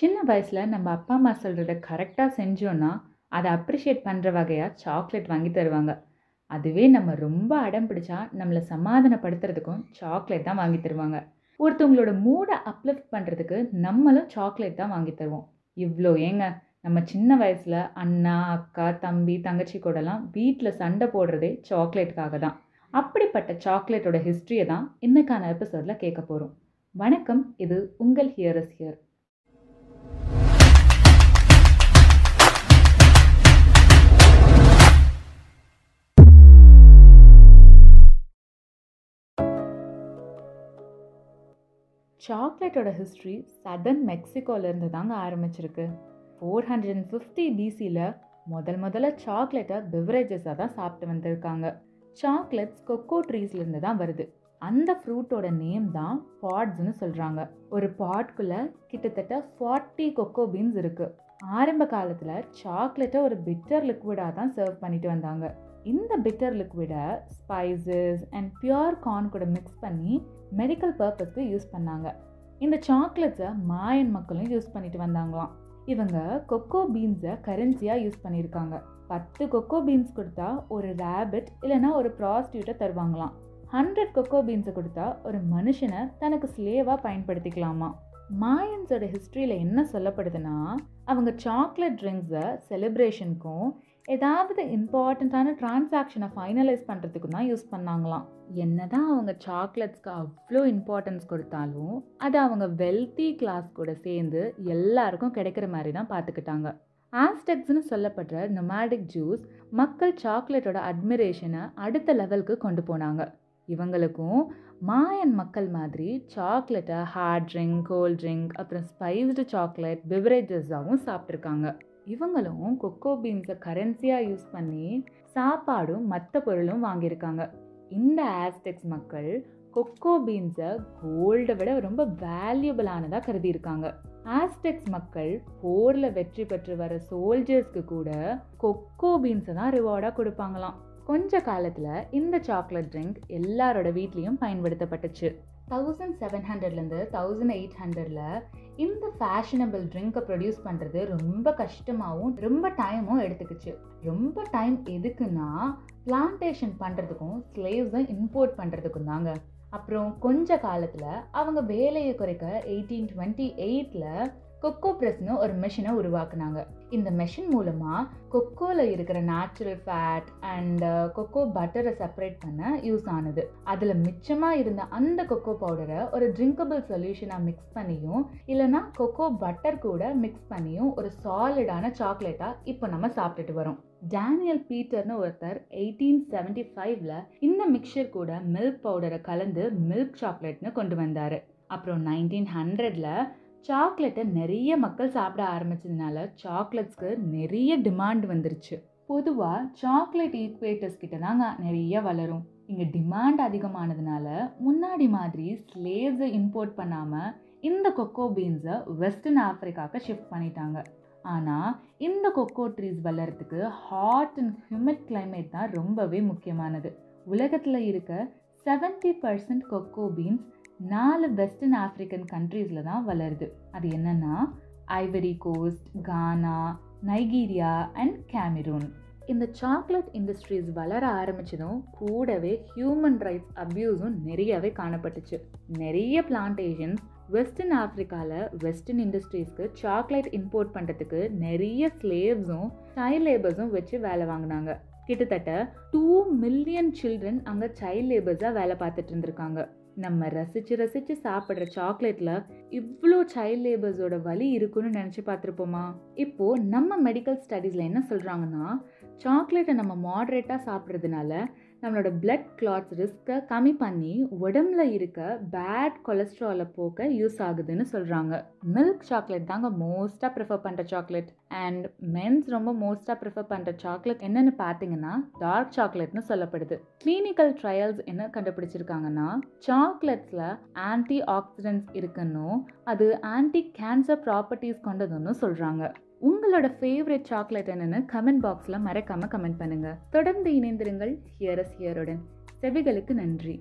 சின்ன வயசில் நம்ம அப்பா அம்மா சொல்கிறத கரெக்டாக செஞ்சோன்னா அதை அப்ரிஷியேட் பண்ணுற வகையாக சாக்லேட் வாங்கி தருவாங்க. அதுவே நம்ம ரொம்ப அடம் பிடிச்சா நம்மளை சமாதானப்படுத்துறதுக்கும் சாக்லேட் தான் வாங்கி தருவாங்க. ஒருத்தவங்களோட மூடை அப்லிஃப்ட் பண்ணுறதுக்கு நம்மளும் சாக்லேட் தான் வாங்கி தருவோம். இவ்வளோ ஏங்க நம்ம சின்ன வயசில் அண்ணா அக்கா தம்பி தங்கச்சி கூடலாம் வீட்டில் சண்டை போடுறதே சாக்லேட்டுக்காக தான். அப்படிப்பட்ட சாக்லேட்டோட ஹிஸ்ட்ரியை தான் இன்னைக்கான எபிசோடில் கேட்க போகிறோம் வணக்கம் இது உங்கள் ஹியரஸ் ஹியர் சாக்லேட்டோட ஹிஸ்ட்ரி சதர்ன் மெக்சிகோலேருந்து தாங்க ஆரம்பிச்சிருக்கு. ஃபோர் ஹண்ட்ரட் அண்ட் ஃபிஃப்டி பிசியில் முதல் முதல்ல சாக்லேட்டை பிவரேஜஸாக தான் சாப்பிட்டு வந்திருக்காங்க. சாக்லேட்ஸ் கொக்கோ ட்ரீஸ்லேருந்து தான் வருது. அந்த ஃப்ரூட்டோட நேம் தான் பாட்ஸ்னு சொல்கிறாங்க ஒரு பாட்குள்ளே கிட்டத்தட்ட ஃபார்ட்டி கொக்கோ பீன்ஸ் இருக்குது ஆரம்ப காலத்தில் சாக்லேட்டை ஒரு பிட்டர் லிக்விடாக தான் சர்வ் பண்ணிட்டு வந்தாங்க. இந்த பிட்டர் லிக்விடை ஸ்பைசஸ் அண்ட் பியூர் கார்ன் கூட மிக்ஸ் பண்ணி மெடிக்கல் பர்பஸ்க்கு யூஸ் பண்ணாங்க. இந்த சாக்லேட்ஸை மாயன் மக்களும் யூஸ் பண்ணிட்டு வந்தாங்களாம். இவங்க கொக்கோ பீன்ஸை கரன்சியாக யூஸ் பண்ணியிருக்காங்க பத்து கொக்கோ பீன்ஸ் கொடுத்தா ஒரு ரேபிட் இல்லைனா ஒரு ப்ராஸ்டியூட்டை தருவாங்களாம். ஹண்ட்ரட் கொக்கோ பீன்ஸை கொடுத்தா ஒரு மனுஷனை தனக்கு ஸ்லேவாக பயன்படுத்திக்கலாமா மாயன்ஸோட ஹிஸ்ட்ரியில் என்ன சொல்லப்படுதுன்னா அவங்க சாக்லேட் ட்ரிங்க்ஸை செலிப்ரேஷனுக்கும் ஏதாவது இம்பார்ட்டண்ட்டான டிரான்சாக்ஷனை ஃபைனலைஸ் பண்ணுறதுக்கு தான் யூஸ் பண்ணாங்களாம். என்ன தான் அவங்க சாக்லேட்ஸ்க்கு அவ்வளோ இம்பார்ட்டன்ஸ் கொடுத்தாலும் அது அவங்க வெல்த்தி கிளாஸ் கூட சேர்ந்து எல்லாருக்கும் கிடைக்கிற மாதிரி தான் பார்த்துக்கிட்டாங்க. ஆஸ்டெக்ஸ்னு சொல்லப்படுற நொமாடிக் ஜூஸ் மக்கள் சாக்லேட்டோட அட்மிரேஷனை அடுத்த லெவலுக்கு கொண்டு போனாங்க. இவங்களுக்கும் மாயன் மக்கள் மாதிரி சாக்லேட்டை ஹார்ட் ட்ரிங்க் கோல்ட் ட்ரிங்க் அப்புறம் ஸ்பைஸ்டு சாக்லேட் பிவரேஜஸாகவும் சாப்பிட்ருக்காங்க இவங்களும் கொக்கோ பீன்ஸை கரன்சியாக யூஸ் பண்ணி சாப்பாடும் மற்ற பொருளும் வாங்கியிருக்காங்க. இந்த ஆஸ்டெக்ஸ் மக்கள் கொக்கோ பீன்ஸை கோல்டை விட ரொம்ப வேல்யூபிளானதாக கருதியிருக்காங்க. ஆஸ்டெக்ஸ் மக்கள் போரில் வெற்றி பெற்று வர சோல்ஜர்ஸ்க்கு கூட கொக்கோ பீன்ஸை தான் ரிவார்டாக கொடுப்பாங்களாம். கொஞ்ச காலத்தில் இந்த சாக்லேட் ட்ரிங்க் எல்லாரோட வீட்லேயும் பயன்படுத்தப்பட்டுச்சு. தௌசண்ட் செவன் ஹண்ட்ரட்லேருந்து தௌசண்ட் எயிட் ஹண்ட்ரடில் இந்த ஃபேஷனபிள் ட்ரிங்கை ப்ரொடியூஸ் பண்ணுறது ரொம்ப கஷ்டமாகவும் ரொம்ப டைமும் எடுத்துக்கிச்சு. ரொம்ப டைம் எதுக்குன்னா பிளான்டேஷன் பண்ணுறதுக்கும் ஸ்லேவ்ஸை இம்போர்ட் பண்ணுறதுக்கும் தாங்க. அப்புறம் கொஞ்ச காலத்தில் அவங்க வேலையை குறைக்க எயிட்டீன் டுவெண்ட்டி எயிட்டில் கொக்கோ ப்ரெஸ்னு ஒரு மிஷினை உருவாக்குனாங்க. இந்த மெஷின் மூலமாக கொக்கோவில் இருக்கிற natural fat and kho kho Pattarai separate பண்ண யூஸ் ஆனது. அதில் மிச்சமாக இருந்த அந்த கொக்கோ பவுடரை ஒரு ட்ரிங்கபிள் சொல்யூஷனாக மிக்ஸ் பண்ணியும் இல்லைனா கொக்கோ பட்டர் கூட மிக்ஸ் பண்ணியும் ஒரு சாலிடான சாக்லேட்டாக இப்போ நம்ம சாப்பிட்டுட்டு வரோம். டேனியல் பீட்டர்னு ஒருத்தர் எயிட்டீன் செவன்டி ஃபைவ்ல இந்த மிக்சர் கூட மில்க் பவுடரை கலந்து மில்க் சாக்லேட்னு கொண்டு வந்தார். அப்புறம் நைன்டீன் ஹண்ட்ரடில் சாக்லேட்டை நிறைய மக்கள் சாப்பிட ஆரம்பிச்சதுனால சாக்லேட்ஸ்க்கு நிறைய டிமாண்ட் வந்துருச்சு. பொதுவாக சாக்லேட் ஈக்குவேட்டர்ஸ் கிட்ட தாங்க நிறைய வளரும். இங்கே டிமாண்ட் அதிகமானதுனால முன்னாடி மாதிரி ஸ்லேவ்ஸை இம்போர்ட் பண்ணாமல் இந்த கொக்கோ பீன்ஸை வெஸ்டர்ன் ஆஃப்ரிக்காவுக்கு ஷிஃப்ட் பண்ணிட்டாங்க. ஆனால் இந்த கொக்கோ ட்ரீஸ் வளர்கிறதுக்கு ஹாட் அண்ட் ஹியூமிட் கிளைமேட் தான் ரொம்பவே முக்கியமானது. உலகத்தில் இருக்க செவன்ட்டி பர்சன்ட் கொக்கோ பீன்ஸ் நாலு வெஸ்டர்ன் ஆஃப்ரிக்கன் கண்ட்ரீஸில் தான் வளருது. அது என்னென்னா Ivory Coast Ghana Nigeria and Cameroon இந்த சாக்லேட் இண்டஸ்ட்ரீஸ் வளர ஆரம்பித்ததும் கூடவே ஹியூமன் ரைட்ஸ் அப்யூஸும் நிறையவே காணப்பட்டுச்சு. நிறைய பிளான்டேஷன்ஸ் வெஸ்டர்ன் ஆஃப்ரிக்காவில் வெஸ்டர்ன் இண்டஸ்ட்ரீஸ்க்கு சாக்லேட் இம்போர்ட் பண்ணுறதுக்கு நிறைய ஸ்லேவ்ஸும் சைல்ட் லேபர்ஸும் வச்சு வேலை வாங்கினாங்க. கிட்டத்தட்ட டூ மில்லியன் சில்ட்ரன் அங்கே சைல்ட் லேபர்ஸாக வேலை பார்த்துட்டு இருந்திருக்காங்க. நம்ம ரசித்து ரசித்து சாப்பிட்ற சாக்லேட்டில் இவ்வளோ சைல்ட் லேபர்ஸோட வலி இருக்குன்னு நினச்சி பார்த்துருப்போமா? இப்போது நம்ம மெடிக்கல் ஸ்டடீஸில் என்ன சொல்கிறாங்கன்னா சாக்லேட்டை நம்ம மாட்ரேட்டாக சாப்பிட்றதுனால நம்மளோட பிளட் கிளாட்ஸ் ரிஸ்க்கை கம்மி பண்ணி உடம்புல இருக்க பேட் கொலஸ்ட்ராலை போக்க யூஸ் ஆகுதுன்னு சொல்கிறாங்க மில்க் சாக்லேட் தாங்க மோஸ்ட்டாக ப்ரிஃபர் பண்ணுற சாக்லேட் அண்ட் மென்ஸ் ரொம்ப மோஸ்ட்டாக ப்ரிஃபர் பண்ணுற சாக்லேட் என்னென்னு பார்த்தீங்கன்னா டார்க் சாக்லேட்னு சொல்லப்படுது. கிளினிக்கல் ட்ரையல்ஸ் என்ன கண்டுபிடிச்சிருக்காங்கன்னா சாக்லேட்ஸில் ஆன்டி ஆக்சிடென்ட்ஸ் இருக்குன்னு அது ஆன்டி கேன்சர் ப்ராப்பர்ட்டிஸ் கொண்டதுன்னு சொல்கிறாங்க உங்களோட ஃபேவரட் சாக்லேட் என்னென்னு கமெண்ட் பாக்ஸில் மறக்காமல் கமெண்ட் பண்ணுங்கள் தொடர்ந்து இணைந்திருங்கள். ஹியரஸ் ஹியருடன் செவிகளுக்கு நன்றி.